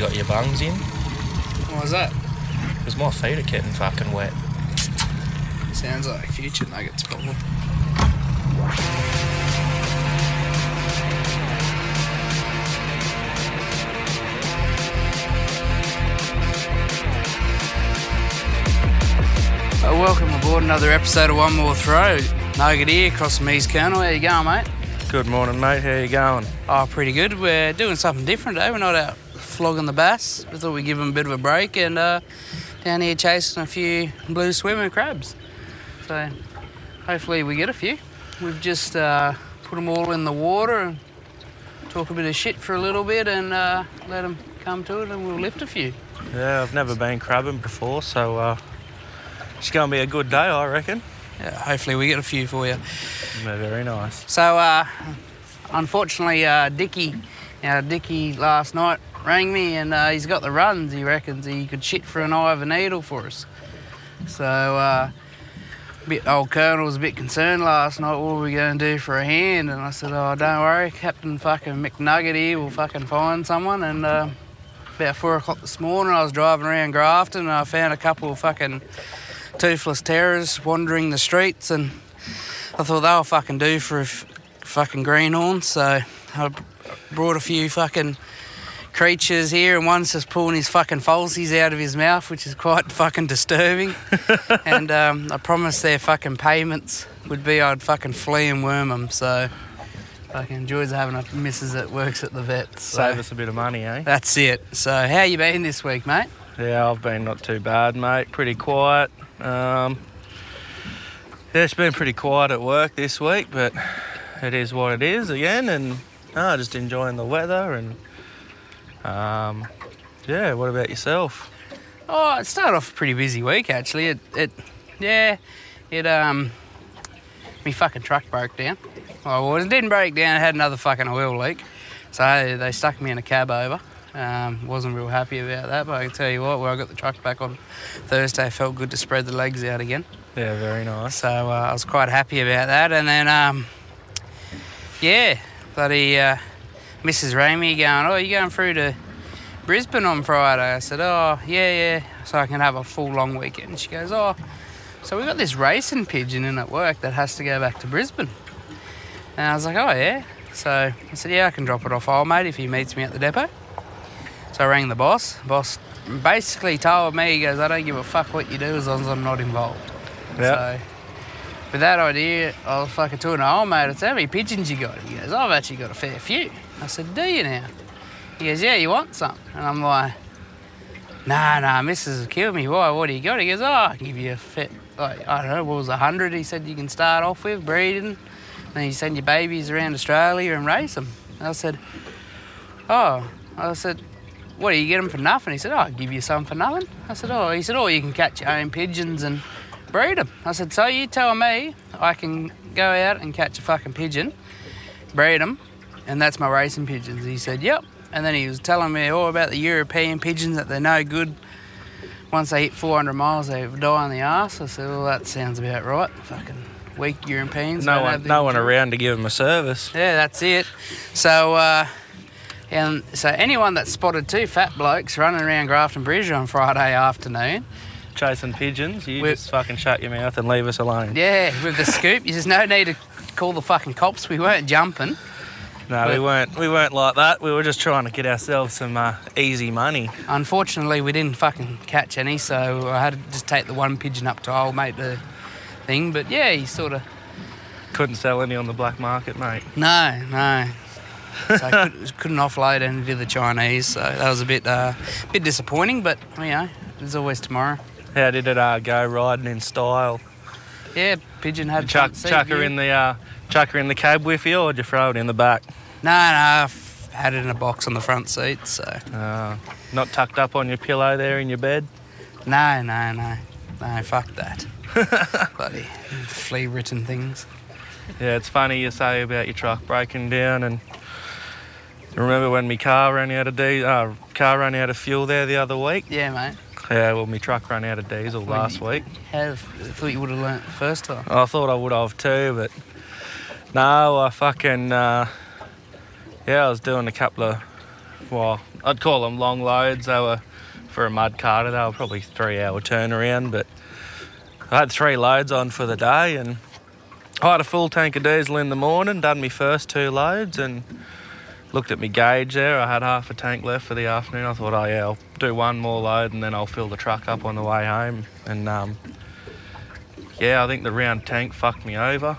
you got your bungs in. What was that? Because my feet are getting fucking wet. Sounds like future nuggets, problem. Uh, welcome aboard another episode of One More Throw. Nugget here across from East Colonel. How you going, mate? Good morning, mate. How you going? Oh, pretty good. We're doing something different today. We're not out flogging the bass. We thought we'd give them a bit of a break and uh, down here chasing a few blue swimmer crabs. So hopefully we get a few. We've just uh, put them all in the water and talk a bit of shit for a little bit and uh, let them come to it and we'll lift a few. Yeah, I've never been crabbing before, so uh, it's going to be a good day, I reckon. Yeah, hopefully we get a few for you. Yeah, very nice. So, uh, unfortunately, uh, Dickie, uh, Dickie last night rang me and uh, he's got the runs. He reckons he could shit for an eye of a needle for us. So, uh, bit, old Colonel was a bit concerned last night. What were we going to do for a hand? And I said, Oh, don't worry, Captain fucking McNugget here will fucking find someone. And uh, about four o'clock this morning, I was driving around Grafton and I found a couple of fucking toothless terrors wandering the streets and I thought they'll fucking do for a f- fucking greenhorn, so I brought a few fucking creatures here, and one's just pulling his fucking falsies out of his mouth, which is quite fucking disturbing. and um, I promised their fucking payments would be I'd fucking flea and worm them, so fucking enjoys having a missus that works at the vet. So Save us a bit of money, eh? that's it. So how you been this week, mate? Yeah, I've been not too bad, mate. Pretty quiet. Um, yeah, it's been pretty quiet at work this week, but it is what it is again, and no, just enjoying the weather and um, yeah. What about yourself? Oh, it started off a pretty busy week actually. It, it, yeah, it um, me fucking truck broke down. Oh, well, it didn't break down. It had another fucking oil leak, so they stuck me in a cab over. Um, wasn't real happy about that, but I can tell you what, when I got the truck back on Thursday, felt good to spread the legs out again. Yeah, very nice. So uh, I was quite happy about that. And then, um, yeah, bloody uh, Mrs. Ramey going, oh, you going through to Brisbane on Friday? I said, oh, yeah, yeah, so I can have a full long weekend. She goes, oh, so we got this racing pigeon in at work that has to go back to Brisbane. And I was like, oh, yeah. So I said, yeah, I can drop it off old mate if he meets me at the depot. So I rang the boss. Boss basically told me, he goes, I don't give a fuck what you do as long as I'm not involved. Yeah. So, with that idea, I was fucking talking to old mate. I said, how many pigeons you got? He goes, I've actually got a fair few. I said, do you now? He goes, yeah, you want some? And I'm like, nah, nah, missus will kill me. Why? What do you got? He goes, oh, I can give you a fit, like, I don't know, what was a hundred? He said, you can start off with breeding. Then you send your babies around Australia and raise them. And I said, oh, I said, what do you get them for nothing? He said, oh, I'll give you some for nothing. I said, oh, he said, oh, you can catch your own pigeons and breed them. I said, so you tell me I can go out and catch a fucking pigeon, breed them, and that's my racing pigeons. He said, yep. And then he was telling me all about the European pigeons that they're no good. Once they hit 400 miles, they die on the arse. I said, well, that sounds about right. Fucking weak Europeans. No one, no one around to give them a service. Yeah, that's it. So, uh, and so anyone that spotted two fat blokes running around Grafton Bridge on Friday afternoon, Chasing pigeons, you We're- just fucking shut your mouth and leave us alone. yeah, with the scoop, there's no need to call the fucking cops. We weren't jumping. No, we weren't. We weren't like that. We were just trying to get ourselves some uh, easy money. Unfortunately, we didn't fucking catch any, so I had to just take the one pigeon up to old mate the thing. But yeah, he sort of Couldn't sell any on the black market, mate. no, no. So I could, couldn't offload any to the Chinese, so that was a bit, uh, bit disappointing. But you know, there's always tomorrow. How did it uh, go riding in style? Yeah, pigeon had Chuck, front chuck her in the uh, chuck her in the cab with you, or did you throw it in the back? No, no, I've had it in a box on the front seat, so Uh, not tucked up on your pillow there in your bed. no, no, no, no, fuck that. Bloody flea written things. Yeah, it's funny you say about your truck breaking down, and remember when my car ran out of di- uh, car ran out of fuel there the other week? Yeah, mate. Yeah, well, my truck ran out of diesel Well, last week. Have I thought you would have learnt the first time. I thought I would have too, but no, I fucking uh, yeah, I was doing a couple of well, I'd call them long loads. They were for a mud carter. They were probably three hour turnaround, but I had three loads on for the day, and I had a full tank of diesel in the morning. Done my first two loads, and looked at my gauge there. I had half a tank left for the afternoon. I thought, oh yeah, I'll do one more load, and then I'll fill the truck up on the way home. And um, yeah, I think the round tank fucked me over,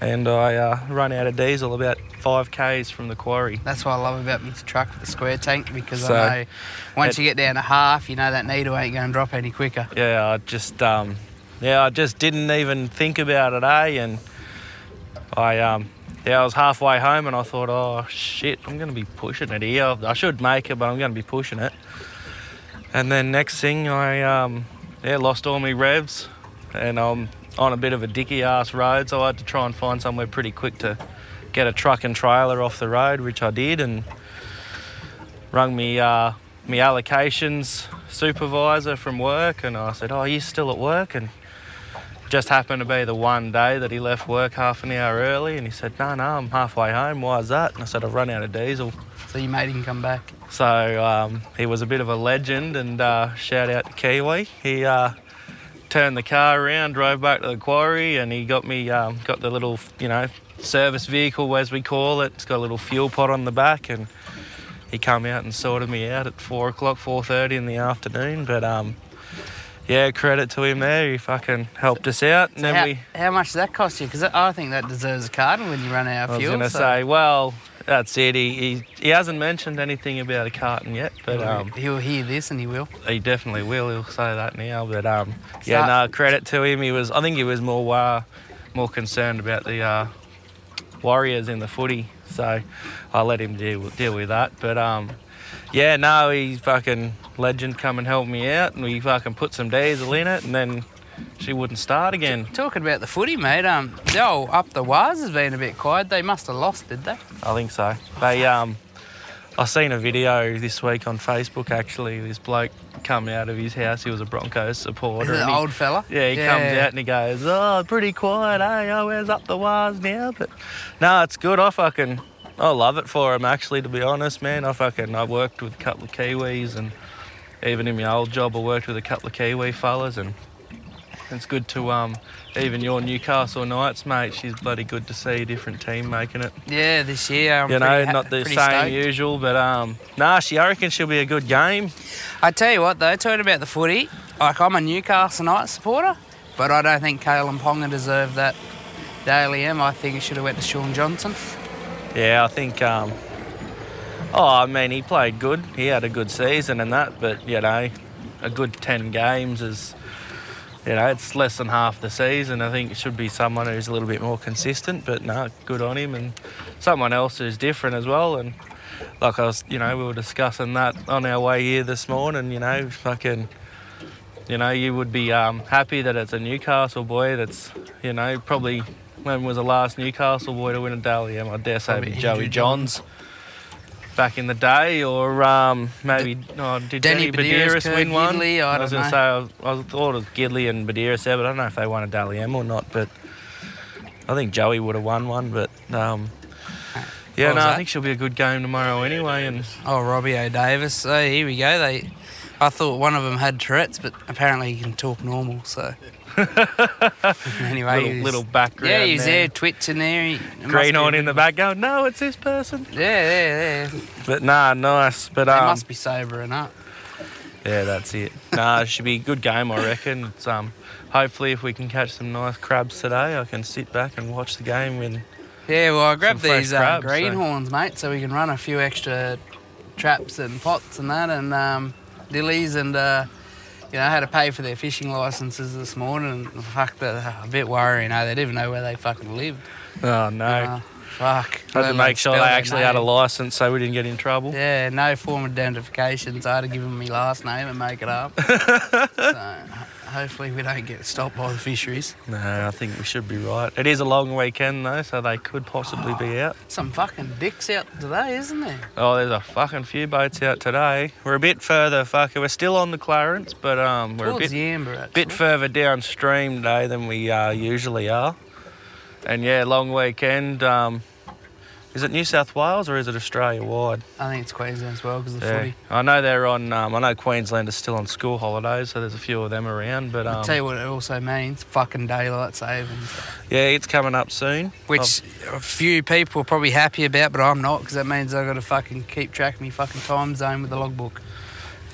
and I uh, run out of diesel about five k's from the quarry. That's what I love about my truck with the square tank because So, I know once it- you get down to half, you know that needle ain't going to drop any quicker. Yeah, I just um, yeah, I just didn't even think about it, eh? And I um, yeah, I was halfway home and I thought, oh shit, I'm gonna be pushing it here. I should make it, but I'm gonna be pushing it. And then next thing, I um, yeah, lost all my revs, and I'm on a bit of a dicky ass road, so I had to try and find somewhere pretty quick to get a truck and trailer off the road, which I did, and rung me uh, me allocations supervisor from work, and I said, "Oh, you still at work?" And just happened to be the one day that he left work half an hour early, and he said, "No, no, I'm halfway home. Why is that?" And I said, "I've run out of diesel." So you made him come back. So um, he was a bit of a legend, and uh, shout out to Kiwi. He uh, turned the car around, drove back to the quarry, and he got me um, got the little, you know, service vehicle as we call it. It's got a little fuel pot on the back, and he come out and sorted me out at four o'clock, four thirty in the afternoon. But um, yeah, credit to him there. He fucking helped us out, and So then how, we. how much does that cost you? Because I think that deserves a card when you run out of fuel. I was gonna so- say, well, that's it. He, he he hasn't mentioned anything about a carton yet, but um, he'll hear this and he will. He definitely will. He'll say that now. But um, yeah, no credit to him. He was. I think he was more uh, more concerned about the uh, Warriors in the footy. So I let him deal deal with that. But um, yeah, no, he's fucking legend. Come and help me out, and we fucking put some diesel in it, and then she wouldn't start again. Talking about the footy, mate. Um, old up the wires has been a bit quiet. They must have lost, did they? I think so. They um, I seen a video this week on Facebook. Actually, this bloke come out of his house. He was a Broncos supporter. he- old fella. Yeah, he comes out and he goes, "Oh, pretty quiet, eh? Oh, where's up the wires now?" But no, it's good. I fucking, I love it for him. Actually, to be honest, man, I fucking, I worked with a couple of Kiwis, and even in my old job, I worked with a couple of Kiwi fellas, and it's good to um, even your Newcastle Knights, mate. She's bloody good to see a different team making it. Yeah, this year. I'm you know, ha- not the same stoked. usual, but um, nah, she I reckon she'll be a good game. I tell you what, though, talking about the footy, like I'm a Newcastle Knights supporter, but I don't think Kalyn Ponga deserved that Dally M. I think it should have went to Shaun Johnson. Yeah, I think. Um, oh, I mean, he played good. He had a good season and that, but you know, a good ten games is, you know, it's less than half the season. I think it should be someone who's a little bit more consistent. But no, good on him, and someone else who's different as well. And like I was, you know, we were discussing that on our way here this morning. You know, fucking. You know, you would be um, happy that it's a Newcastle boy that's, you know, probably when was the last Newcastle boy to win a Dally M? I dare say it'd be Joey Johns back in the day, or um, maybe oh, did Danny Danny Buderus Buderus, win one? Gidley, I was going to say I, was, I thought it was Gidley and Buderus there, but I don't know if they won a Dally M or not. But I think Joey would have won one. But um, yeah, no, I think she'll be a good game tomorrow anyway. And Oh, Robbie O'Davis. So here we go. They, I thought one of them had Tourette's, but apparently he can talk normal. So anyway, little, was- little background. Yeah, he's there. there twitching there. He, it must be a Greenhorn in the back going, no, it's this person. Yeah, yeah, yeah. But nah, nice. But They um, must be sobering up. yeah, that's it. Nah, it should be a good game, I reckon. It's um, hopefully if we can catch some nice crabs today, I can sit back and watch the game. And Yeah, well, I grabbed these uh, crabs, so- greenhorns, mate, so we can run a few extra traps and pots and that, and um, dillies, and uh, you know, I had to pay for their fishing licenses this morning. And fuck, they're a bit worrying. Eh? They didn't even know where they fucking lived. oh no, Uh, fuck. I had to make sure they actually had a license so we didn't get in trouble. Yeah, no form of identification, so I had to give them my last name and make it up. so hopefully we don't get stopped by the fisheries. No, I think we should be right. It is a long weekend though, so they could possibly be out. Some fucking dicks out today, isn't there? Oh, there's a fucking few boats out today. We're a bit further, fucker. We're still on the Clarence, but um, we're a bit Amber, bit further downstream today than we uh, usually are. And yeah, long weekend. Um, Is it New South Wales or is it Australia wide? I think it's Queensland as well because of the Yeah. footy. I know they're on. Um, I know Queensland is still on school holidays, so there's a few of them around. But um, I'll tell you what it also means: fucking daylight savings, yeah, it's coming up soon. which a few people are probably happy about, but I'm not because that means I've got to fucking keep track of my fucking time zone with the logbook.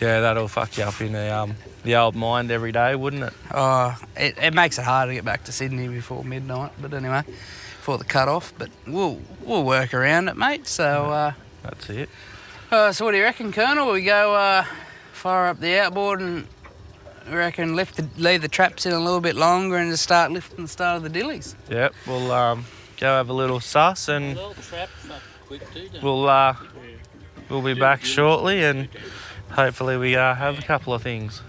Yeah, that'll fuck you up in the um the old mind every day, wouldn't it? Oh, it, it makes it hard to get back to Sydney before midnight. But anyway, before the cut off. But we'll we'll work around it, mate. So, uh, That's it. uh, so what do you reckon, Colonel? We go uh, fire up the outboard and we reckon lift the, leave the traps in a little bit longer and just start lifting the start of the dillies. Yep, we'll um go have a little suss and Well, trap fuck quick too, don't we'll uh we'll be back shortly and hopefully we uh, have a couple of things.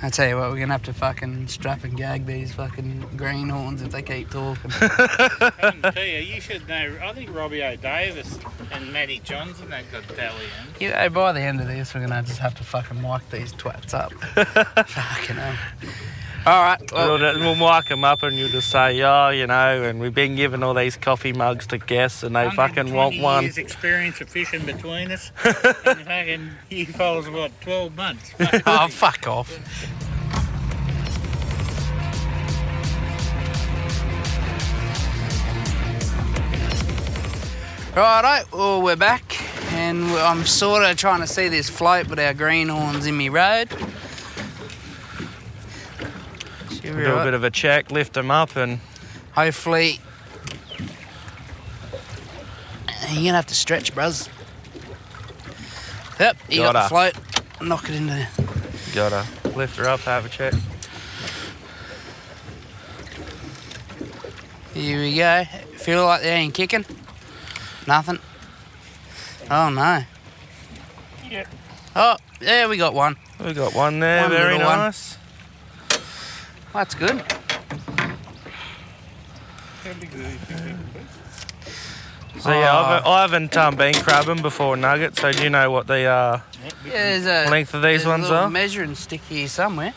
I tell you what, we're gonna have to fucking strap and gag these fucking greenhorns if they keep talking. I tell you, you should know. I think Robbie O'Davis and Matty Johnson that got Dally M. you know, by the end of this, we're gonna just have to fucking mic these twats up. fucking hell. All right. Well, We'll, uh, we'll mic them up and you'll just say, oh, you know, and we've been giving all these coffee mugs to guests and they fucking want 120 one. years experience of fishing between us. and fucking you fellas what, 12 months? oh, fuck off. Righto, well, we're back, and I'm sort of trying to see this float with our greenhorns in me road. Should be Do a right. bit of a check, lift them up and Hopefully, you're gonna have to stretch, bruz. Yep, you got the Gotta. float. Knock it into there. gotta lift her up, have a check. Here we go. Feel like they ain't kicking? Nothing? Oh no. Yeah. Oh, yeah, we got one. We got one there, One very little one. That's good. So yeah, Oh. I haven't, I um, been crabbing before nuggets. So do you know what the uh, Yeah, a length of these there's a ones are? measuring stick here somewhere.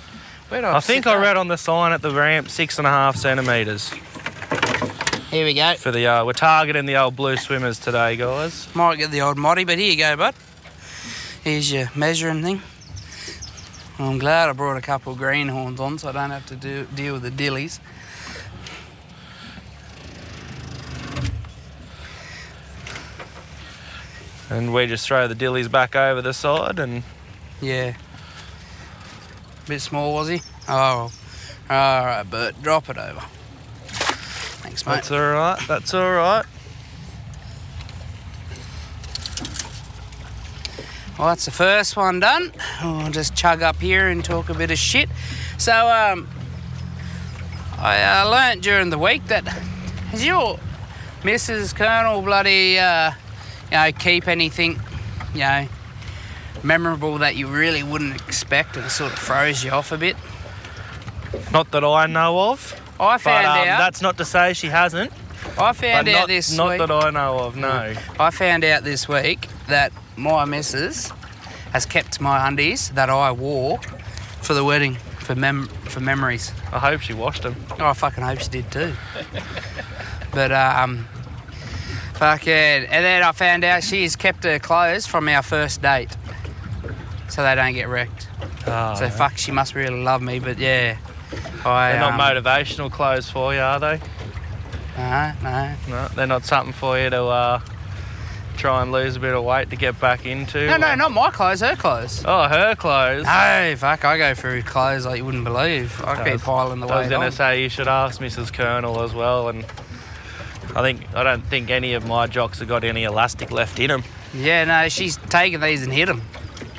Where did I think I read on the sign at the ramp six and a half centimeters Here we go. for the. Uh, we're targeting the old blue swimmers today, guys. Might get the old moddy, but here you go, bud. Here's your measuring thing. I'm glad I brought a couple of greenhorns on so I don't have to do, deal with the dillies. And we just throw the dillies back over the side and Yeah. A Bit small, was he? Oh, all right, Bert, drop it over. Thanks, mate. that's all right. That's all right. Well, that's the first one done. I'll just chug up here and talk a bit of shit. So, um, I uh, learnt during the week that has your Mrs. Colonel bloody, uh, you know, keep anything, you know, memorable that you really wouldn't expect and sort of throws you off a bit? Not that I know of. I But found um, out. that's not to say she hasn't. I found but out not, this not week. that I know of. No. I found out this week that my missus has kept my undies that I wore for the wedding for mem- for memories. I hope she washed them. Oh, I fucking hope she did too. but um, fuck yeah. And then I found out she's kept her clothes from our first date, so they don't get wrecked. Oh, so fuck, she must really love me. But yeah, I. They're not um, motivational clothes for you, are they? No, no. No, they're not something for you to uh, try and lose a bit of weight to get back into. No, no, not my clothes. Her clothes. Oh, her clothes. No, fuck, I go through clothes like you wouldn't believe. I keep piling the weight I was going to say you should ask Mrs. Colonel as well, and I think I don't think any of my jocks have got any elastic left in them. Yeah, no, she's taken these and hit them.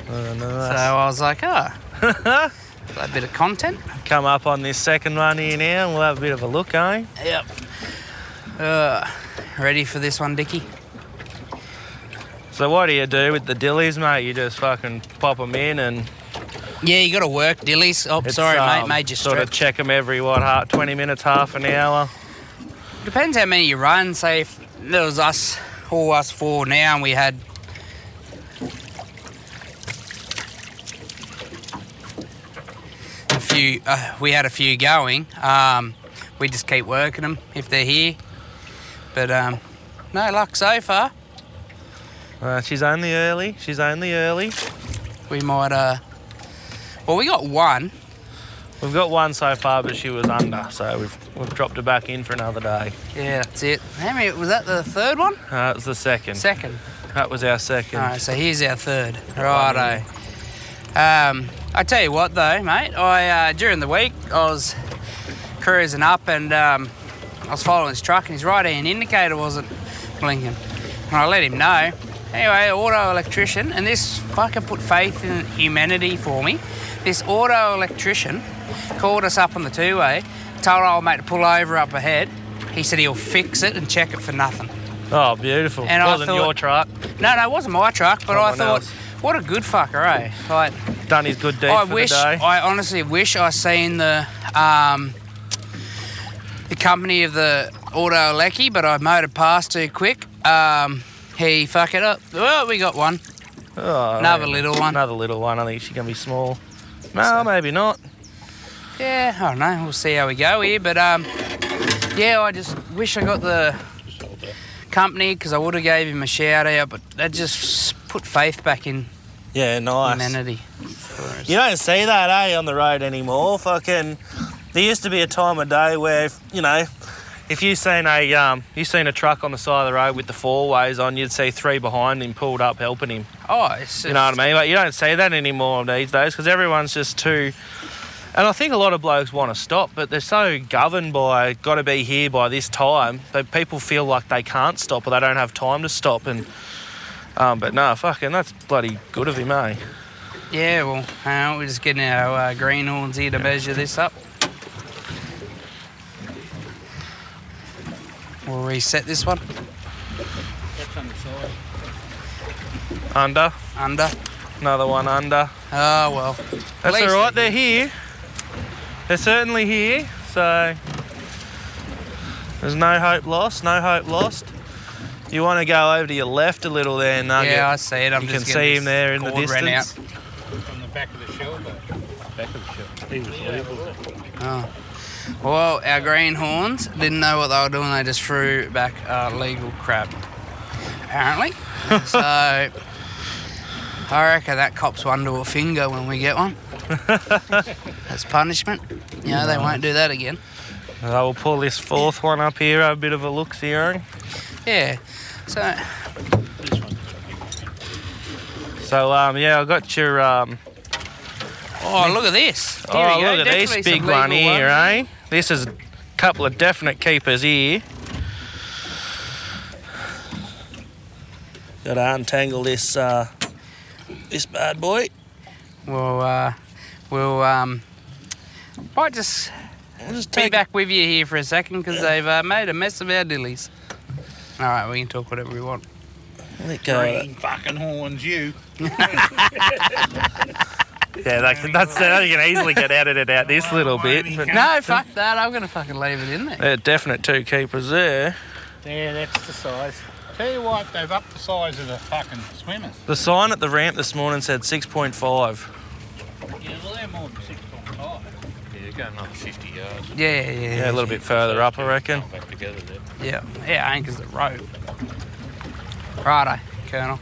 Uh, no, So I was like, oh, a bit of content. Come up on this second one here now, and we'll have a bit of a look, eh? Yep. Uh, ready for this one, Dicky? So what do you do with the dillies, mate? You just fucking pop them in and Yeah, you got to work, Dillies. Oh, it's, sorry, mate, um, made you sort stretch. of check them every what, half, 20 minutes, half an hour. Depends how many you run. Say if there was us, all us four now, and we had. A few, uh, we had a few going. Um, we just keep working them if they're here. But um, no luck so far. Uh, she's only early. She's only early. We might, uh, well, we got one. We've got one so far, but she was under, so we've we've dropped her back in for another day. Yeah, that's it. How many, was that the third one? Uh, it was the second. Second. That was our second. Alright, so here's our third. Righto. Um, I tell you what though, mate, I, uh, during the week, I was cruising up and um, I was following his truck and his right hand indicator wasn't blinking. And I let him know. Anyway, auto electrician, and this fucking put faith in humanity for me. This auto electrician called us up on the two way, told our old mate to pull over up ahead. He said he'll fix it and check it for nothing. Oh, beautiful. And I Wasn't thought- your truck. No, no, it wasn't my truck, but I thought, else. what a good fucker, eh? Like, Done his good deed I for wish, the day. I honestly wish I seen the um, the company of the auto lecky, but I motored past too quick. Um, he fuck it up. Well, we got one. Oh, Another little one. Another little one. I think she's gonna be small. No, maybe not. Yeah, I don't know. We'll see how we go here, but um, yeah, I just wish I got the company because I would have gave him a shout out, but that just put faith back in Yeah, nice. humanity. You don't see that, eh, on the road anymore. Fucking, there used to be a time of day where, you know, if you seen a um, you seen a truck on the side of the road with the four ways on, you'd see three behind him pulled up helping him. Oh, it's You know what I mean? Like you don't see that anymore these days because everyone's just too. And I think a lot of blokes want to stop, but they're so governed by got to be here by this time that people feel like they can't stop or they don't have time to stop. And um, but no, fucking that's bloody good of him, eh? Yeah, well, uh, we're just getting our uh, greenhorns here to measure this up. We'll reset this one That's on the side. Under, under. another one under. Oh well. That's all right. they're They're here. They're certainly here. So there's no hope lost. No hope lost. You want to go over to your left a little there, Nugget. Yeah, I see it. I'm you just can see him there in the cord ran distance. From the back of the shell, but back of the shell. He was level. Oh. Ah. Well, our greenhorns didn't know what they were doing. They just threw back uh, legal crap. Apparently. so I reckon that cops one to a finger when we get one. That's punishment. You know, they won't do that again. I will pull this fourth one up here. Have a bit of a look, see, Yeah. So So um, yeah, I got your um. Oh, look at this. Here oh, we go. look at this big one here, ones. eh? This is a couple of definite keepers here. Got to untangle this uh, this bad boy. We'll, uh, we'll, um, might just I'll just be take back with you here for a second because they've uh, made a mess of our dillies. All right, we can talk whatever we want. Let go. Green fucking horns, you. Yeah, that, that's that. You can easily get edited out this little bit. But No, fuck that. I'm gonna fucking leave it in there. they're definite two keepers there. There, that's the size. Tell you what, they've upped the size of the fucking swimmers. The sign at the ramp this morning said 6.5. Yeah, well, they're more than 6.5. Yeah, you're going another 50 yards. Yeah, yeah, yeah. Yeah, a little bit further up, I reckon. Back together there. Yeah, yeah, anchors the rope. Righto, Colonel.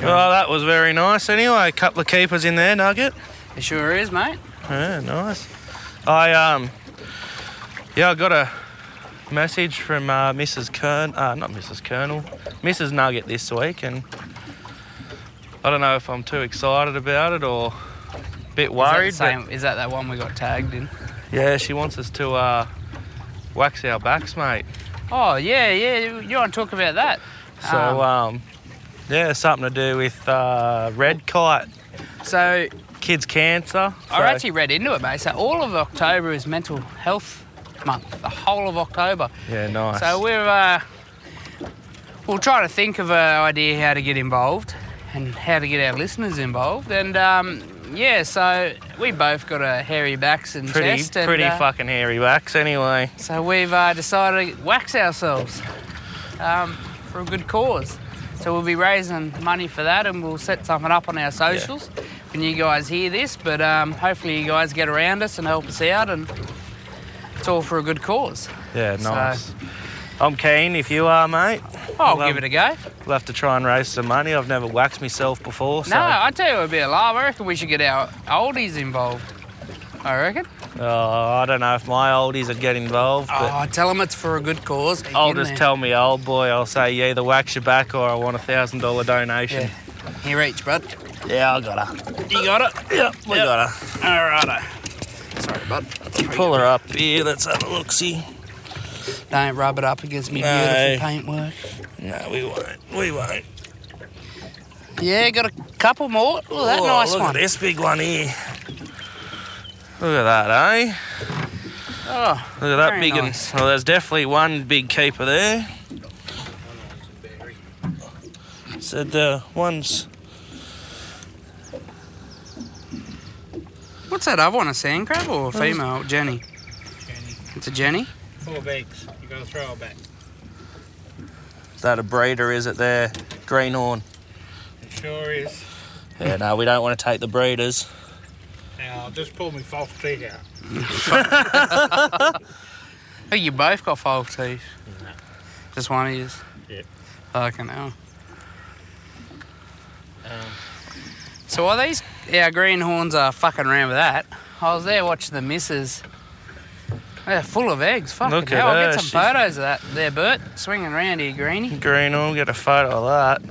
Well, that was very nice. Anyway, a couple of keepers in there, Nugget. It sure is, mate. Yeah, nice. I um, yeah, I got a message from uh, Mrs. Kern, uh, not Mrs. Colonel, Mrs. Nugget this week, and I don't know if I'm too excited about it or a bit worried. Is that, the same, is that that one we got tagged in? Yeah, she wants us to uh, wax our backs, mate. Oh, yeah, yeah. You, you want to talk about that? So um, yeah, something to do with uh, Redkite, So kids' cancer. I So- actually read into it, mate. So all of October is mental health month. The whole of October. Yeah, nice. So we're uh, we'll try to think of an idea how to get involved and how to get our listeners involved. And um, yeah, so we both got a hairy backs and pretty, chest. And, pretty uh, fucking hairy backs. Anyway. So we've uh, decided to wax ourselves um, for a good cause. So we'll be raising money for that, and we'll set something up on our socials when you guys hear this. But um, hopefully you guys get around us and help us out, and it's all for a good cause. Yeah, So- nice. I'm keen if you are, mate. I'll Well, give it a go. We'll have to try and raise some money. I've never waxed myself before, so No, I tell you, it'd be a laugh. I reckon we should get our oldies involved. I reckon. Oh, I don't know if my oldies would get involved, but Oh, tell them it's for a good cause. Get I'll just there. tell me old boy. I'll say you either wax your back or I want a thousand dollar donation. Yeah. Here, each, bud. Yeah, I got her. You got it? Yep, we Yep. got her. Alrighto. Sorry, bud. Pull her up here. Let's have a look. See. Don't rub it up against me No. beautiful paintwork. No, we won't. We won't. Yeah, got a couple more. Look at that Oh, nice look one. at this big one here. Look at that, eh? Oh, Look at that Very big nice. one. Well, there's definitely one big keeper there. Said the ones. what's that other one? A sand crab or a female? Jenny. Jenny. It's a Jenny. Four eggs. You gotta throw it back. Is that a breeder? Is it there? Greenhorn. It sure is. Yeah, no, we don't want to take the breeders. Now I'll just pull my false teeth out. Oh, you both got false teeth. Just one of yours. Yep. Fucking hell. Um, So while these our greenhorns are fucking around with that, I was there watching the missus. They're full of eggs. Fucking Look at hell. I'll her, get some she's- photos of that there, Bert. Swinging around here, Greenie. Greenhorn, get a photo of that.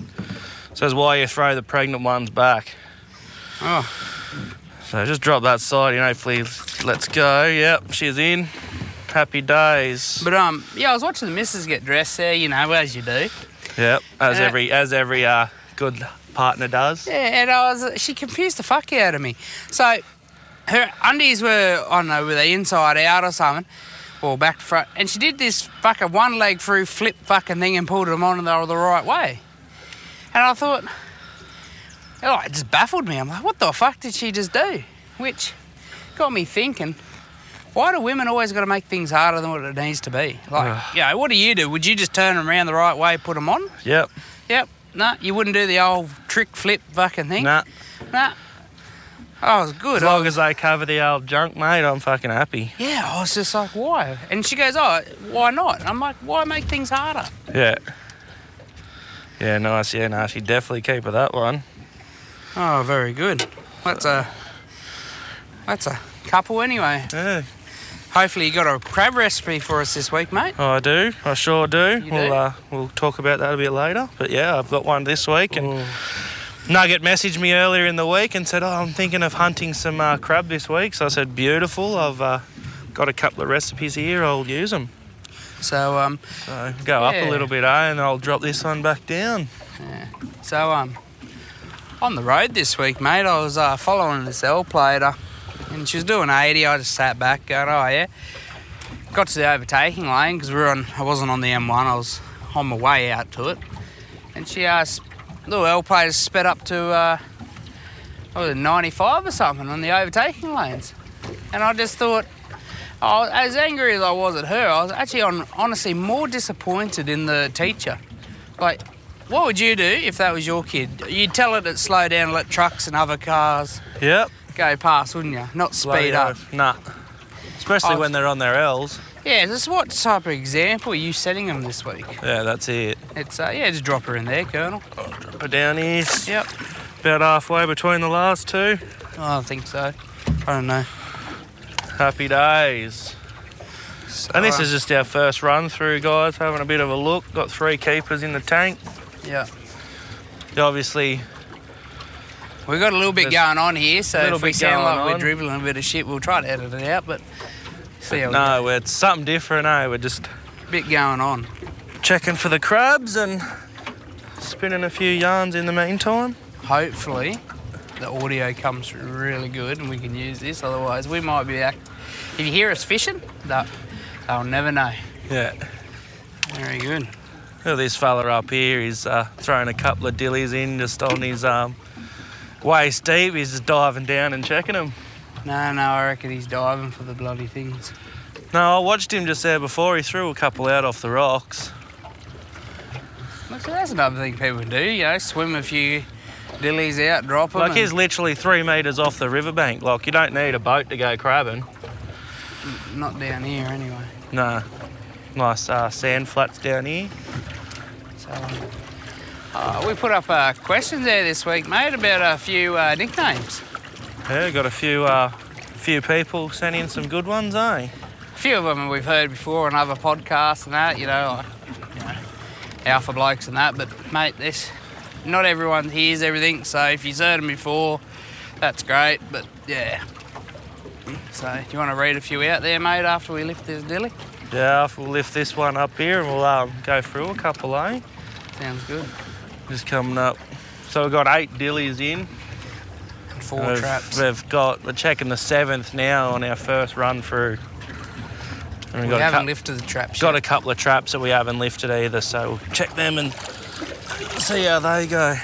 Says why you throw the pregnant ones back. Oh, So just drop that side and hopefully let's go. Yep, she's in. Happy days. but um, yeah, I was watching the missus get dressed there. You know, as you do. Yep, as Uh, every as every uh, good partner does. Yeah, and I was she confused the fuck out of me. So her undies were I don't know, were they inside out or something, or back to front, and she did this fucking one leg through flip fucking thing and pulled them on and they were the right way. And I thought, oh, it just baffled me. I'm like, what the fuck did she just do? Which got me thinking. Why do women always got to make things harder than what it needs to be? Like, you know, what do you do? Would you just turn them around the right way, put them on? Yep. Yep. No, you wouldn't do the old trick flip fucking thing. Nah. Nah. Oh, it was good. As long as they cover the old junk, mate, I'm fucking happy. yeah, I was just like, why? And she goes, oh, why not? And I'm like, why make things harder? Yeah. Yeah, nice. Yeah, no, she definitely keep her that one. Oh, very good. That's a that's a couple anyway. Yeah. Hopefully, you got a crab recipe for us this week, mate. Oh, I do. I sure do. You we'll do? Uh, we'll talk about that a bit later. But yeah, I've got one this week, and Ooh. Nugget messaged me earlier in the week and said, "Oh, I'm thinking of hunting some uh, crab this week." So I said, "Beautiful. I've uh, got a couple of recipes here. I'll use them." So um, So go up a little bit, eh? And I'll drop this one back down. Yeah. so um, on the road this week, mate, I was uh, following this L plater, and she was doing 80. I just sat back, going, oh yeah. Got to the overtaking lane because we were on. I wasn't on the M1. I was on my way out to it, and she asked, little L plater sped up to uh, was it, 95 or something on the overtaking lanes, and I just thought. I as angry as I was at her, I was actually on, honestly more disappointed in the teacher. Like, what would you do if that was your kid? You'd tell it to slow down, let trucks and other cars Yep. go past, wouldn't you? Not speed Bloody up. Nah. Especially Oh. when they're on their L's. Yeah, this is what type of example are you setting them this week? Yeah, that's it. It's uh, yeah, just drop her in there, Colonel. Drop her down here. Yep. About halfway between the last two. Oh, I think so. I don't know. Happy days. So, And this uh, is just our first run through, guys. Having a bit of a look. Got three keepers in the tank. Yeah. Obviously, We've got a little bit going on here, so if we sound like we're dribbling a bit of shit, we'll try to edit it out. But see how we no, it's something different, eh? We're just A bit going on. checking for the crabs and spinning a few yarns in the meantime. Hopefully, the audio comes through really good and we can use this. Otherwise, we might be back. If you hear us fishing, they'll, they'll never know. Yeah. Very good. Look at this fella up here. He's uh, throwing a couple of dillies in just on his um, waist deep. He's just diving down and checking them. No, no, I reckon he's diving for the bloody things. No, I watched him just there before. He threw a couple out off the rocks. Look, so that's another thing people do, you know, swim a few dillies out, drop them. Like he's literally three metres off the riverbank. Like you don't need a boat to go crabbing. not down here anyway. Nah. nice uh, sand flats down here. So, uh, we put up a question there this week, mate, about a few uh, nicknames. Yeah, got a few uh, few people sent in some good ones, eh? A few of them we've heard before on other podcasts and that, you know, like, you know, alpha blokes and that. But mate, this not everyone hears everything. So if you've heard them before, that's great. But yeah. So do you want to read a few out there, mate, after we lift this dilly? Yeah, we'll lift this one up here and we'll um, go through a couple, eh? Sounds good. Just coming up. So we've got eight dillies in. And four We've- traps. We've got we're checking the seventh now on our first run through. And We a, haven't cou- lifted the traps. got yet. a couple of traps that we haven't lifted either, so we'll check them and see how they go.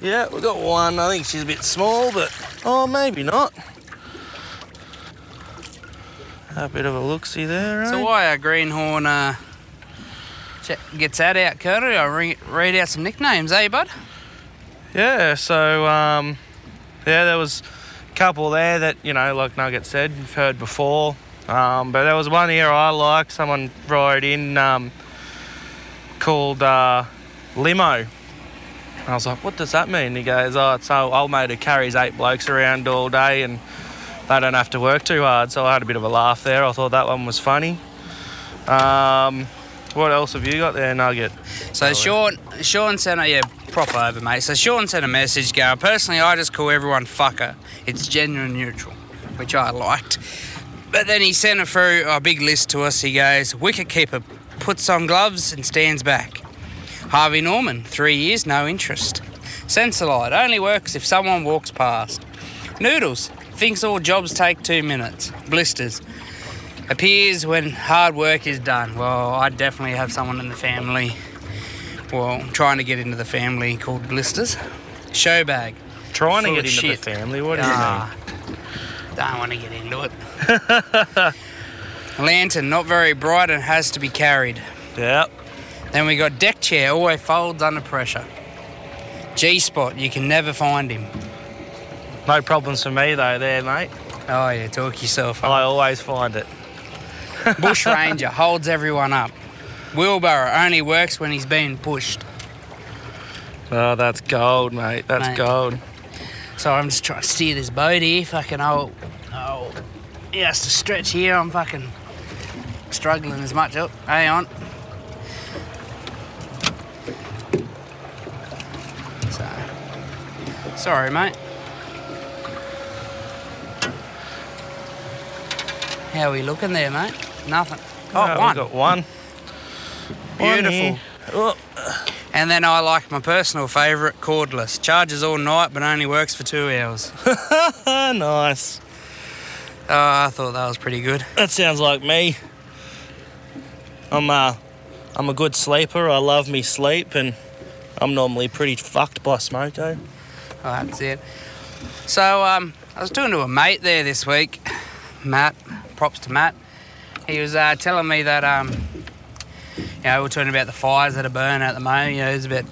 Yeah, we've got one. I think she's a bit small, but oh, maybe not. A bit of a look see there, So eh? why our greenhorn uh, gets that out, Curtis? I re- read out some nicknames, eh, bud? Yeah, so um, yeah, there was a couple there that you know, like Nugget said, you've heard before. Um, but there was one here I like. Someone wrote in um, called uh, limo. And I was like, what does that mean? He goes, oh, it's our old mate who carries eight blokes around all day and they don't have to work too hard. So I had a bit of a laugh there. I thought that one was funny. Um, what else have you got there, Nugget? So Sean, Sean sent a yeah, proper over, mate. So Sean sent a message going, personally, I just call everyone fucker. It's gender neutral, which I liked. But then he sent it through a big list to us. He goes, wicket keeper puts on gloves and stands back. Harvey Norman, three years, no interest. Sensolite only works if someone walks past. Noodles thinks all jobs take two minutes. Blisters appears when hard work is done. Well, I definitely have someone in the family well, trying to get into the family called Blisters. Showbag. Trying to get into shit. the family. What do you mean? Don't want to get into it. Lantern, not very bright and has to be carried. Yep. Then we got deck chair, always folds under pressure. G spot, you can never find him. No problems for me though, there, mate. Oh yeah, talk yourself up. I always find it. Bush Ranger holds everyone up. Wheelbarrow only works when he's being pushed. Oh, that's gold, mate. That's Mate. gold. So I'm just trying to steer this boat here. Fucking oh, oh, he has to stretch here. I'm fucking struggling as much. Oh, hang on. So, sorry, mate. How are we looking there, mate? Nothing. Oh, Oh, one. got one. Beautiful. And then I like my personal favourite, cordless. Charges all night, but only works for two hours. nice. Oh, I thought that was pretty good. That sounds like me. I'm uh, I'm a good sleeper. I love me sleep, and I'm normally pretty fucked by smoko. Oh, that's it. So, um, I was talking to a mate there this week, Matt. Props to Matt. He was uh, telling me that, um, you know, we're talking about the fires that are burning at the moment. You know, there's about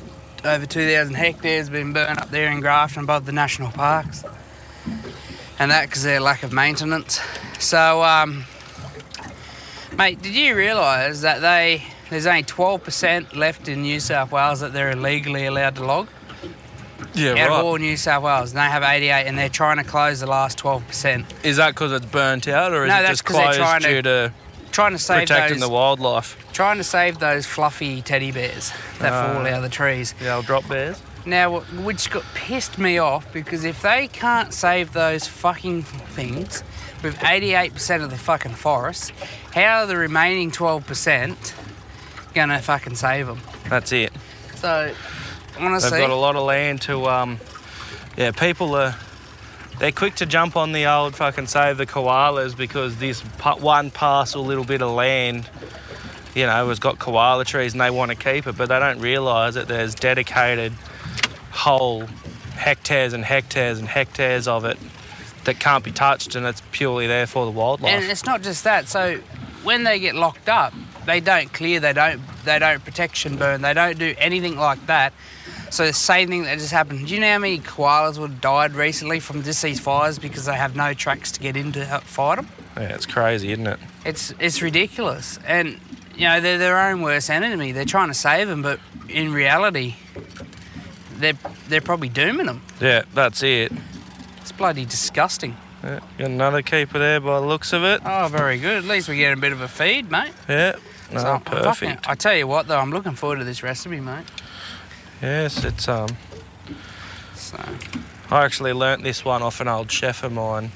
over 2,000 hectares been burnt up there in Grafton above the national parks, and that because their lack of maintenance. So, um, mate, did you realise that they there's only 12% left in New South Wales that they're illegally allowed to log? Yeah, out of all New South Wales, and they have 88, and they're trying to close the last 12%. Is that because it's burnt out, or is No, it just closed trying to due to Trying to save protecting those, the wildlife? trying to save those fluffy teddy bears that Ah. fall out of the trees. The old drop bears. Now, wh- which got pissed me off because if they can't save those fucking things with 88% of the fucking forest, how are the remaining 12% gonna fucking save them? That's it. So, They've got a lot of land to. Um, yeah, people are. They're quick to jump on the old fucking save the koalas because this one parcel little bit of land, you know, has got koala trees and they want to keep it, but they don't realise that there's dedicated whole hectares and hectares and hectares of it that can't be touched and it's purely there for the wildlife. And it's not just that. So when they get locked up, they don't clear, they don't they don't protection burn, they don't do anything like that. So the same thing that just happened. Do you know how many koalas would have died recently from just these fires because they have no tracks to get in to fight them? Yeah, it's crazy, isn't it? It's it's ridiculous, and you know they're their own worst enemy. They're trying to save them, but in reality, they're they're probably dooming them. Yeah, that's it. It's bloody disgusting. Yeah, got another keeper there by the looks of it. Oh, very good. At least we're getting a bit of a feed, mate. Yeah, no, So, I'm fucking- perfect. I tell you what, though, I'm looking forward to this recipe, mate. Yes, it's um. So, I actually learnt this one off an old chef of mine.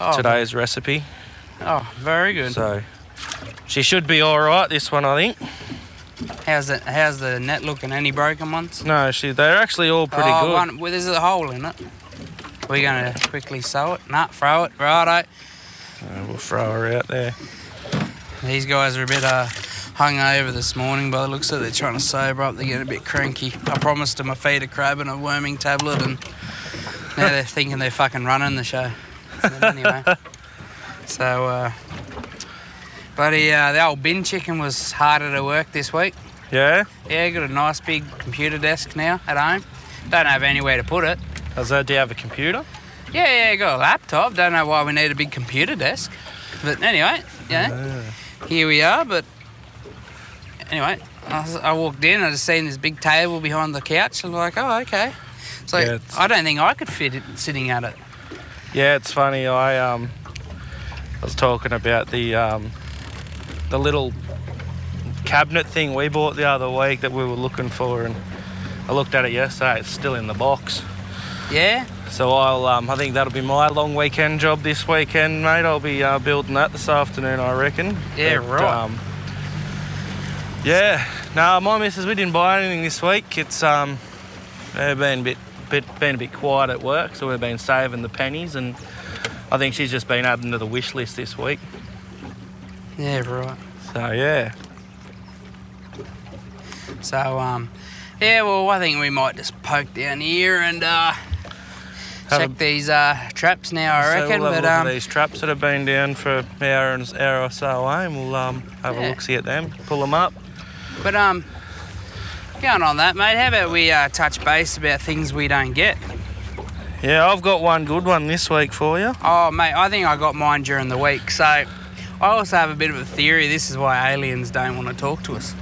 oh, Today's recipe. Oh, very good. So she should be all right. This one, I think. how's the how's the net looking? Any broken ones? No, she. They're actually all pretty oh, good. One, well, there's a hole in it. We're gonna quickly sew it. Nah, throw it. Righto. Uh, we'll throw her out there. These guys are a bit uh, hungover this morning by the looks of it. They're trying to sober up. They're getting a bit cranky. I promised them a feed of crab and a worming tablet, and now they're thinking they're fucking running the show. But anyway, so uh, buddy, uh, the old bin chicken was harder to work this week. Yeah. Yeah, got a nice big computer desk now at home. Don't have anywhere to put it. Does that? Do you have a computer? Yeah, yeah, got a laptop. Don't know why we need a big computer desk. But anyway, yeah, here we are. But anyway, I, I walked in, and I just seen this big table behind the couch. I'm like, oh, okay. So Yeah, I don't think I could fit it sitting at it. Yeah, it's funny. I um, I was talking about the um, the little cabinet thing we bought the other week that we were looking for, and I looked at it yesterday. It's still in the box. Yeah, So I'll um, I think that'll be my long weekend job this weekend, mate. I'll be uh, building that this afternoon, I reckon. Yeah, right. Um, yeah. No, my missus, we didn't buy anything this week. It's um, they've been a bit, bit, been a bit quiet at work, so we've been saving the pennies, and I think she's just been adding to the wish list this week. yeah, right. So yeah, So um, yeah, well, I think we might just poke down here and uh, check a- these uh, traps now. I so reckon, we'll have but a look um, at these traps that have been down for an hour and hour or so away, and we'll um, have Yeah. a look see at them, pull them up. But um, going on that, mate. How about we uh, touch base about things we don't get? Yeah, I've got one good one this week for you. Oh, mate, I think I got mine during the week. So I also have a bit of a theory. This is why aliens don't want to talk to us.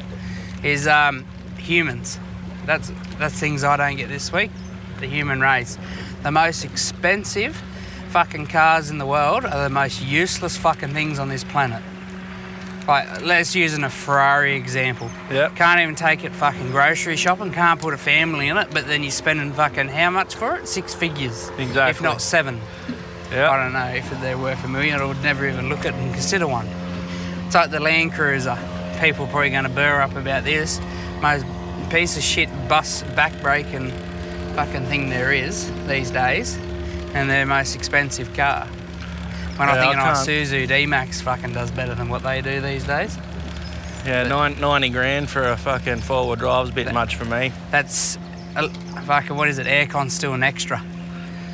Is um, humans. That's that's things I don't get this week. The human race. The most expensive fucking cars in the world are the most useless fucking things on this planet. Like, let's use an, a Ferrari example. Yep. Can't even take it fucking grocery shopping, can't put a family in it, but then you're spending fucking how much for it? Six figures. If not seven. I don't know if they're worth a million. I would never even look at and consider one. It's like the Land Cruiser. People are probably going to burr up about this. Most piece of shit bus backbreaking fucking thing there is these days, and their most expensive car. When Yeah, I I think an can't- Isuzu D-Max fucking does better than what they do these days. Yeah, nine, 90 grand for a fucking four-wheel drive's a bit much for me. That's a, fucking what is it? Aircon's still an extra.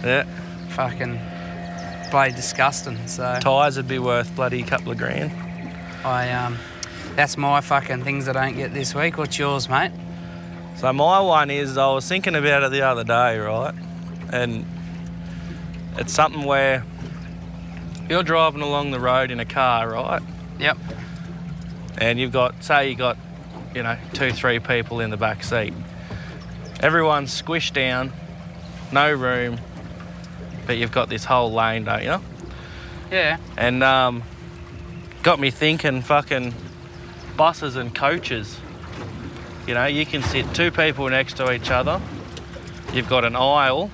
Yeah. Fucking bloody disgusting. So. Tyres would be worth bloody couple of grand. I um, that's my fucking things I don't get this week. What's yours, mate? So my one is I was thinking about it the other day, right? And it's something where you're driving along the road in a car, right? Yep. And you've got, say, you got, you know, two, three people in the back seat. Everyone's squished down, no room, but you've got this whole lane, don't you? Yeah. And um, got me thinking fucking buses and coaches. You know, you can sit two people next to each other. You've got an aisle,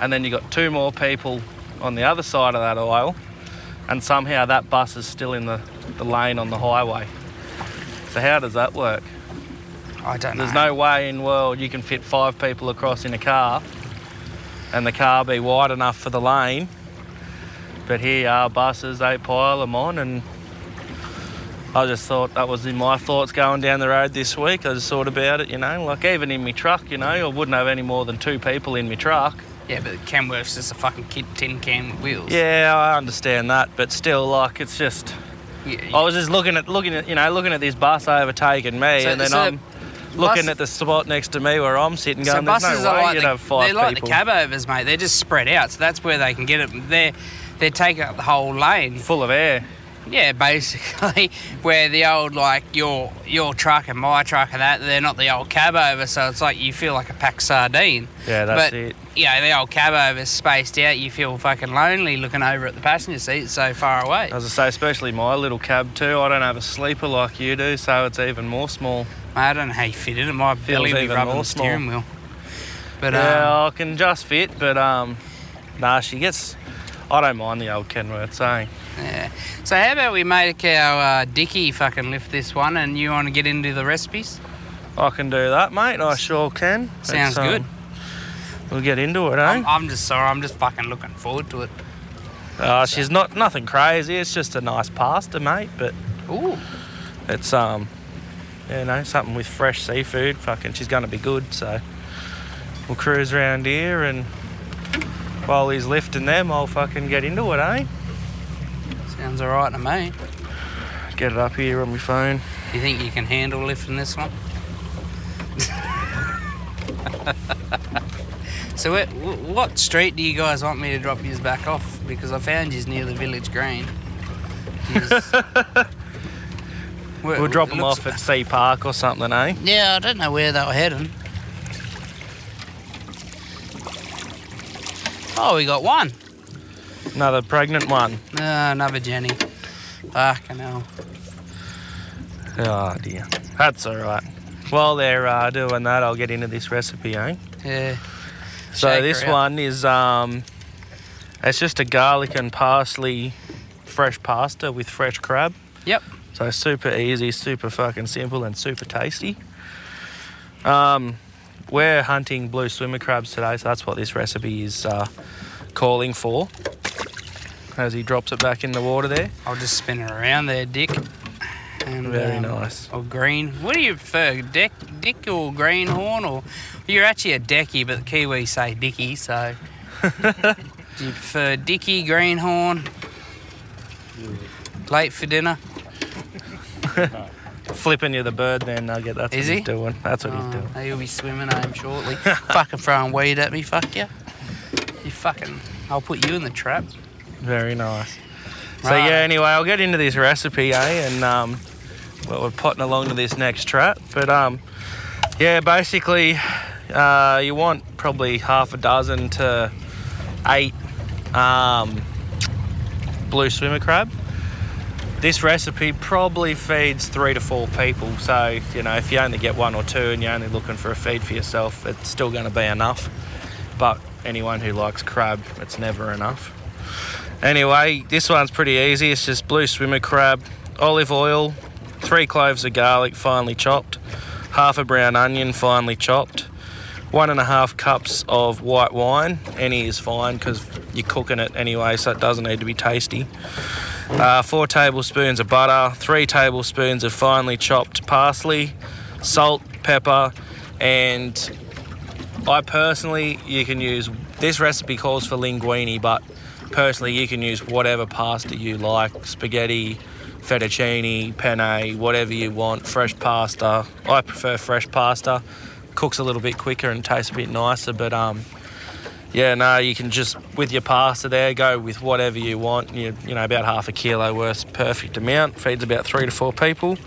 and then you've got two more people on the other side of that aisle, and somehow that bus is still in the, the lane on the highway. So how does that work? I don't know. There's no way in the world you can fit five people across in a car and the car be wide enough for the lane. But here are buses, they pile them on and I just thought that was in my thoughts going down the road this week. I just thought about it, you know, like even in my truck, you know, I wouldn't have any more than two people in my truck. Yeah, but Kenworth's just a fucking kid tin can with wheels. Yeah, I understand that, but still, like, it's just. Yeah, I was just looking at looking at you know looking at this bus overtaking me, So- and then so- I'm looking Bus- at the spot next to me where I'm sitting, So going, "There's buses no way like you'd the, have five they're like people." the cab overs, mate. They're just spread out, so that's where they can get it. They're they're taking up the whole lane. Full of air. Yeah, basically, where the old like your your truck and my truck and that they're not the old cab over, so it's like you feel like a packed sardine. Yeah, that's but it. you know the old cab over's spaced out. You feel fucking lonely looking over at the passenger seat so far away. As I say, especially my little cab too. I don't have a sleeper like you do, so it's even more small. I don't know how you fit in it. My belly will be even rubbing more the steering wheel. But yeah, um, I can just fit, but um, nah, she gets. I don't mind the old Kenworth saying. Yeah. So how about we make our uh, Dicky fucking lift this one, and you want to get into the recipes? I can do that, mate. I sure can. Sounds um, good. We'll get into it, eh? I'm, I'm just sorry. I'm just fucking looking forward to it. Uh, she's not nothing crazy. It's just a nice pasta, mate. But Ooh. it's um, you know, something with fresh seafood. Fucking, she's gonna be good. So we'll cruise around here, and while he's lifting them, I'll fucking get into it, eh? Sounds alright to me. Get it up here on my phone. You think you can handle lifting this one? so, what street do you guys want me to drop yous back off? Because I found yous near the village green. Where- We'll drop them off at See Park or something, eh? Yeah, I don't know where they were heading. Oh, we got one. Another pregnant one. Uh, another Jenny. Fucking hell. Oh dear. That's all right. While they're uh, doing that, I'll get into this recipe, eh? Yeah. So Shake this one is um, it's just a garlic and parsley fresh pasta with fresh crab. Yep. So super easy, super fucking simple, and super tasty. Um, we're hunting blue swimmer crabs today, so that's what this recipe is uh, calling for. As he drops it back in the water there. I'll just spin it around there, Dick. And, Very um, nice. Or green. What do you prefer, Dick, Dick or greenhorn? Or you're actually a Decky, but the Kiwis say Dicky. So do you prefer Dicky, greenhorn? Late for dinner? Flipping you the bird then I get That's Is what he? he's doing. That's what he's Oh, doing. He'll be swimming home shortly. fucking throwing weed at me, fuck you. You fucking. I'll put you in the trap. Very nice. So Right. yeah, anyway, I'll get into this recipe, eh? And um, well, we're potting along to this next trap. But um, yeah, basically, uh, you want probably half a dozen to eight um, blue swimmer crab. This recipe probably feeds three to four people. So you know, if you only get one or two and you're only looking for a feed for yourself, it's still going to be enough. But anyone who likes crab, it's never enough. Anyway, this one's pretty easy. It's just blue swimmer crab, olive oil, three cloves of garlic finely chopped, half a brown onion finely chopped, one and a half cups of white wine. Any is fine because you're cooking it anyway, so it doesn't need to be tasty. Uh, four tablespoons of butter, three tablespoons of finely chopped parsley, salt, pepper, and I personally, you can use this recipe calls for linguine, but personally, you can use whatever pasta you like spaghetti, fettuccine, penne, whatever you want. Fresh pasta. I prefer fresh pasta. Cooks a little bit quicker and tastes a bit nicer, but um, yeah, no, you can just with your pasta there go with whatever you want. You, you know, about half a kilo worth, perfect amount. Feeds about three to four people.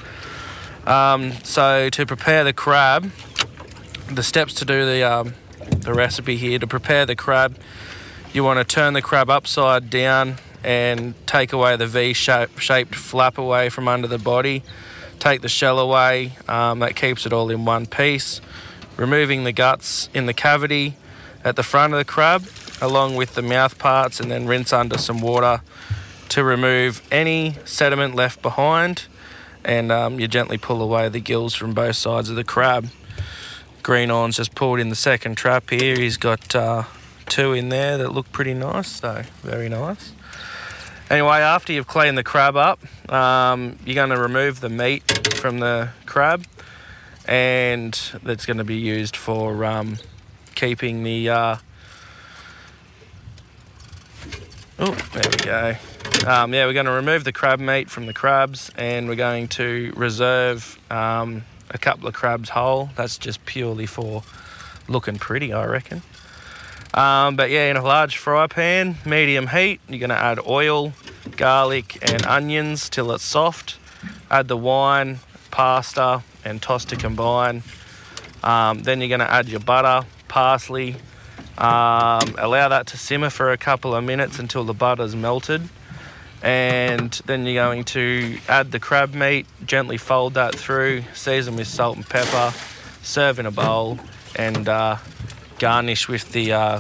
Um, so to prepare the crab, the steps to do the um, the recipe here to prepare the crab you want to turn the crab upside down and take away the V shaped flap away from under the body. Take the shell away um, that keeps it all in one piece. Removing the guts in the cavity at the front of the crab along with the mouth parts and then rinse under some water to remove any sediment left behind. And um, you gently pull away the gills from both sides of the crab. Greenhorn's just pulled in the second trap here. He's got uh, two in there that look pretty nice, so very nice. Anyway, after you've cleaned the crab up, um, you're going to remove the meat from the crab, and that's going to be used for um, keeping the. Uh... Oh, there we go. Um, yeah, we're going to remove the crab meat from the crabs, and we're going to reserve um, a couple of crabs whole. That's just purely for looking pretty, I reckon. Um, but yeah, in a large fry pan, medium heat, you're going to add oil, garlic, and onions till it's soft. Add the wine, pasta, and toss to combine. Um, then you're going to add your butter, parsley. Um, allow that to simmer for a couple of minutes until the butter's melted. And then you're going to add the crab meat, gently fold that through, season with salt and pepper, serve in a bowl, and uh, garnish with the uh,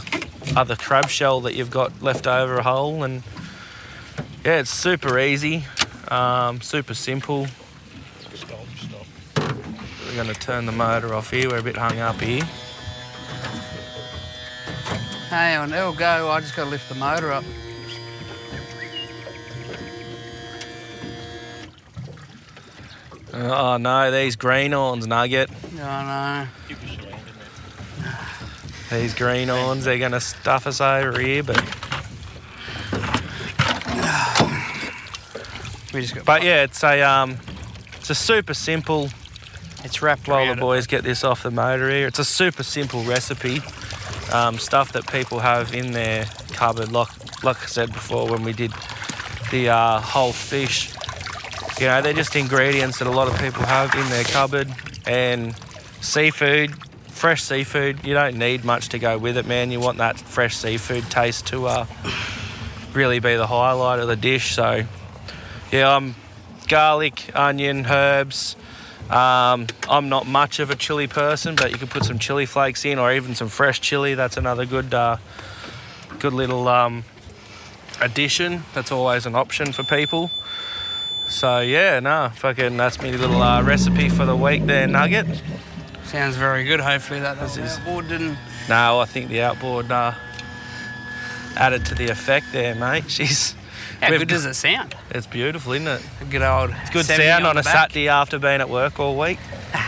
other crab shell that you've got left over whole. And yeah, it's super easy, um, super simple. Stop, stop. We're going to turn the motor off here. We're a bit hung up here. Hang on, it'll go. I just got to lift the motor up. Oh no, these green greenhorns nugget. I Give us your hand in there. green greenhorns, they're going to stuff us over here. But. We just got. but yeah, it's a um, it's a super simple. it's wrapped While around the it. boys get this off the motor here, it's a super simple recipe. Um, stuff that people have in their cupboard, like like I said before when we did the uh, whole fish. You know, they're just ingredients that a lot of people have in their cupboard. And seafood, fresh seafood, you don't need much to go with it, man. You want that fresh seafood taste to uh, really be the highlight of the dish. So, yeah, I'm garlic, onion, herbs. Um, I'm not much of a chili person, but you could put some chili flakes in, or even some fresh chili. That's another good, uh, good little um, addition. That's always an option for people. So yeah, no, fucking that's me little uh, recipe for the week there, Nugget. Sounds very good. Hopefully that This this is- board didn't. No, I think the outboard uh, added to the effect there, mate. She's How good does it sound? it's beautiful, isn't it? A good old. It's good sound on the a back. Saturday after being at work all week.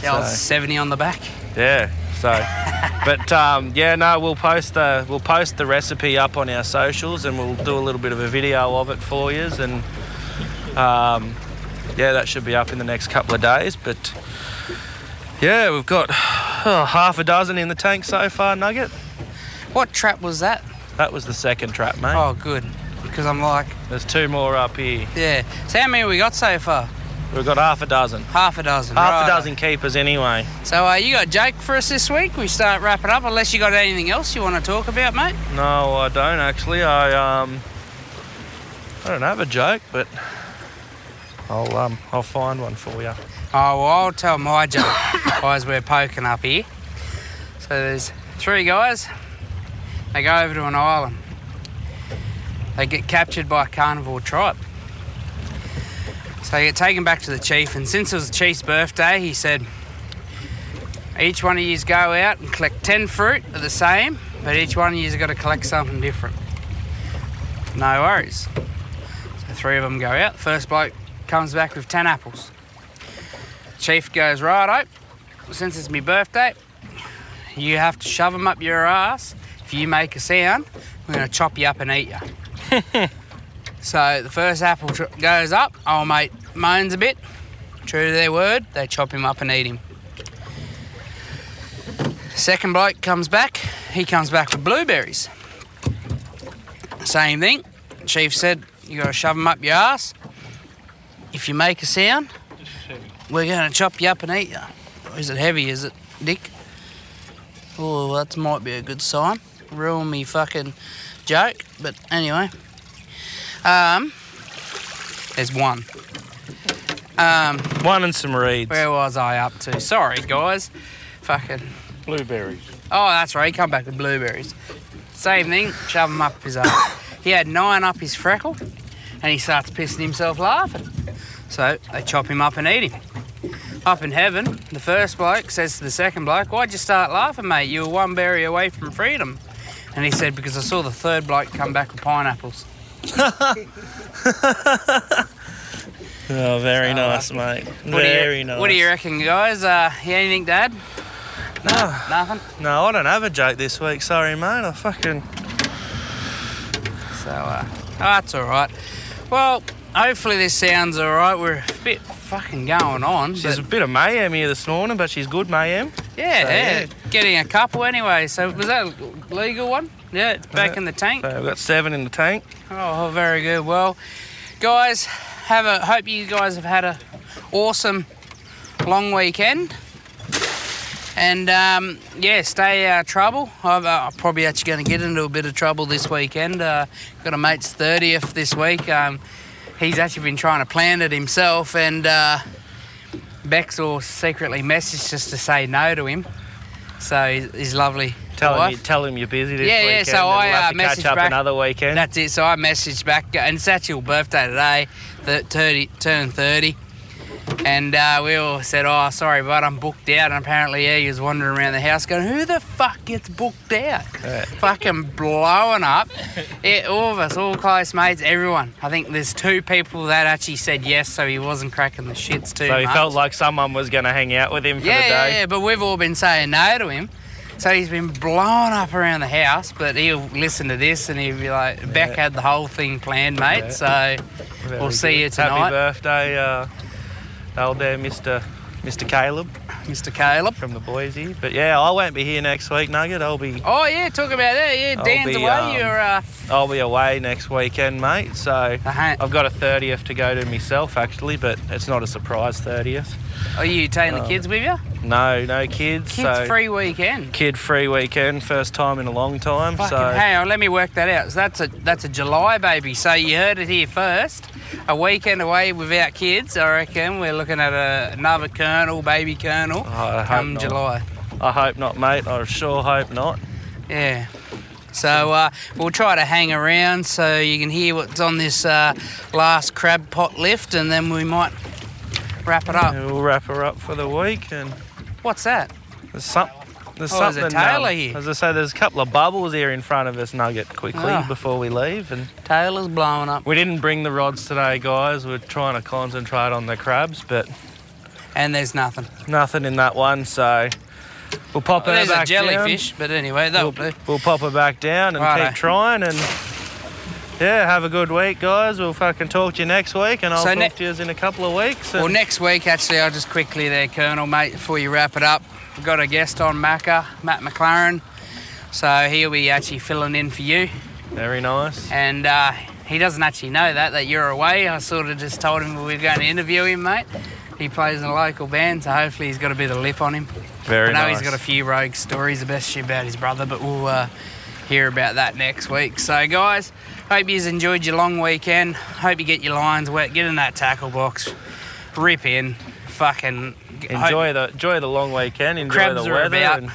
The old So- 70 on the back. Yeah. So, but um, yeah, no, we'll post the we'll post the recipe up on our socials, and we'll do a little bit of a video of it for you. And um, yeah, that should be up in the next couple of days. But yeah, we've got oh, half a dozen in the tank so far, Nugget. What trap was that? That was the second trap, mate. Oh, good. Because I'm like, There's two more up here. yeah. So how many we got so far? We've got half a dozen. Half a dozen. Half right. a dozen keepers anyway. So uh, you got Jake for us this week. We start wrapping up. Unless you got anything else you want to talk about, mate. No, I don't actually. I um, I don't have a joke, but I'll um, I'll find one for you. Oh, well, I'll tell my joke guys we're poking up here. So there's three guys. They go over to an island. They get captured by a carnivore tribe. So they get taken back to the chief, and since it was the chief's birthday, he said, each one of yous go out and collect 10 fruit of the same, but each one of yous got to collect something different. No worries. So three of them go out. First bloke comes back with 10 apples. Chief goes, righto, since it's my birthday, you have to shove them up your ass. If you make a sound, we're going to chop you up and eat you. so the first apple goes up, old mate moans a bit. True to their word, they chop him up and eat him. Second bloke comes back, he comes back with blueberries. Same thing. Chief said, you got to shove them up your ass. If you make a sound, This is heavy. We're going to chop you up and eat you. Is it heavy, is it, Dick? Oh, that might be a good sign. Ruin me fucking joke. But anyway. Um, there's one. Um, One and some reeds. where was I up to? Sorry, guys. Fucking. Blueberries. Oh, that's right. He come back with blueberries. Same thing. Shove him up his ass. He had nine up his freckle, and he starts pissing himself laughing. So they chop him up and eat him. Up in heaven, the first bloke says to the second bloke, "Why'd you start laughing, mate? You were one berry away from freedom." And he said, "Because I saw the third bloke come back with pineapples." Oh, very So, nice, mate. What very you, nice. What do you reckon, guys? Uh, you anything, Dad? No, Nothing. no, I don't have a joke this week. Sorry, mate. I fucking. So uh, oh, that's all right. Well, hopefully this sounds all right. We're a bit fucking going on. She's a bit of mayhem here this morning, but she's good mayhem. yeah, so, yeah, yeah. getting a couple anyway. So was that a legal one? Yeah, it's back Yeah. in the tank. So we've got seven in the tank. Oh, very good. Well, guys, have a hope you guys have had a awesome long weekend. And um, yeah, stay out of trouble. I've, uh, I'm probably actually going to get into a bit of trouble this weekend. Uh, got a mate's 30th this week. Um, he's actually been trying to plan it himself, and uh, Bexel secretly messaged us to say no to him. So he's, he's lovely. Tell him, you, tell him you're busy this Yeah, yeah, weekend. so and I, we'll uh, catch up back- another weekend. That's it. So I messaged back, and it's actually your birthday today, the 30, turn 30. And uh, we all said, oh, sorry, but I'm booked out. And apparently, yeah, he was wandering around the house going, who the fuck gets booked out? Yeah. Fucking blowing up. Yeah, all of us, all close mates, everyone. I think there's two people that actually said yes, so he wasn't cracking the shits too so he much. felt like someone was going to hang out with him for yeah, the day. yeah, yeah, but we've all been saying no to him. So he's been blowing up around the house, but he'll listen to this and he'll be like, Beck had the whole thing planned, mate. Yeah. So Very We'll see good. you tonight. Happy birthday, uh, old there, Mr. Mr. Caleb Mr. Caleb. from the Boise. But yeah, I won't be here next week, Nugget. I'll be Oh yeah, talk about that. Yeah, I'll Dan's be, away. um, You're uh, I'll be away next weekend, mate. So uh, I've got a 30th to go to myself actually, but it's not a surprise 30th. Are you taking the um, kids with you? No, no kids. Kids so free weekend. kid free weekend, first time in a long time. Fucking so hang on, let me work that out. So that's a that's a July baby. So you heard it here first. A weekend away without kids. I reckon we're looking at a, another Colonel, baby Colonel, I hope come not. July. I hope not, mate. I sure hope not. Yeah. So uh, we'll try to hang around so you can hear what's on this uh, last crab pot lift, and then we might wrap it up. We'll wrap her up for the week, and What's that? there's some. There's Oh, there's a something. tailor um, here. As I say, there's a couple of bubbles here in front of us, Nugget, quickly Ah. before we leave. And tailor's blowing up, we didn't bring the rods today, guys. We're trying to concentrate on the crabs, but and there's nothing. nothing in that one. So we'll pop her there's a back jellyfish, but anyway, that'll down. do. We'll, we'll pop her back down and Righto. keep trying. And yeah, have a good week, guys. We'll fucking talk to you next week, and I'll So talk to you in a couple of weeks. Well, next week, actually, I'll just quickly there, Colonel, mate, before you wrap it up. We've got a guest on, Macca, Matt McLaren. So he'll be actually filling in for you. very nice. And uh, he doesn't actually know that, that you're away. I sort of just told him we were going to interview him, mate. He plays in a local band, so hopefully he's got a bit of lip on him. Very nice. I know nice. he's got a few rogue stories, the best shit about his brother, but we'll uh, hear about that next week. So, guys, hope you've enjoyed your long weekend. Hope you get your lines wet, get in that tackle box, rip in, fucking Enjoy the enjoy the long weekend. Enjoy Crabs the are weather. and-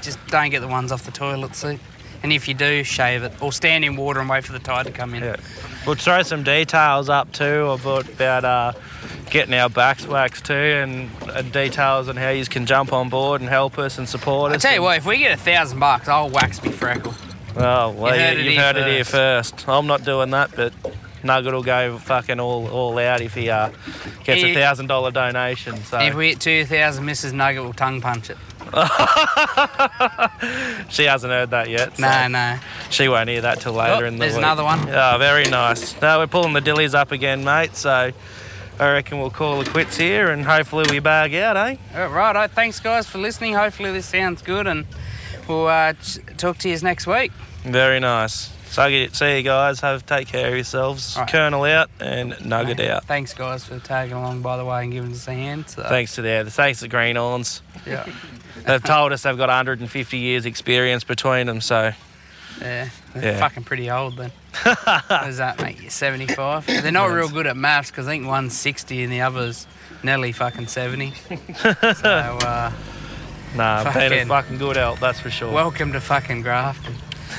just don't get the ones off the toilet seat. And if you do, shave it or stand in water and wait for the tide to come in. Yeah. We'll throw some details up too about about uh, getting our backs waxed too, and uh, details on how you can jump on board and help us and support us. I tell you and- what, if we get a thousand bucks, I'll wax me freckle. Oh, well, You you heard it you've here heard it here first. I'm not doing that, but Nugget will go fucking all, all out if he uh, gets a thousand dollar donation. So If we hit two thousand, Mrs. Nugget will tongue punch it. she hasn't heard that yet. So No, no. she won't hear that till later Oh, in the there's week. another one. Oh, very nice. Now we're pulling the dillies up again, mate. So I reckon we'll call it quits here, and hopefully we bag out, eh? All right, right. Thanks, guys, for listening. Hopefully, this sounds good, and we'll uh, ch- talk to you next week. Very nice. So see you guys. Have take care of yourselves. Right. Colonel out and Nugget out. Thanks, guys, for tagging along, by the way, and giving us a hand. So, Thanks to the thanks to Greenhorns. Yeah, They've told us they've got 150 years experience between them, so yeah. They're Yeah. fucking pretty old then. what does that make you? 75? They're not real good at maths because I think one's 60 and the other's nearly fucking 70. so, uh, nah, been a Fucking- fucking good help, that's for sure. welcome to fucking Grafton.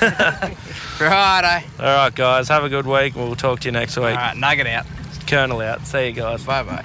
Righto. All right, guys, have a good week. We'll talk to you next week. All right, nugget out. Colonel out. See you guys. Bye bye.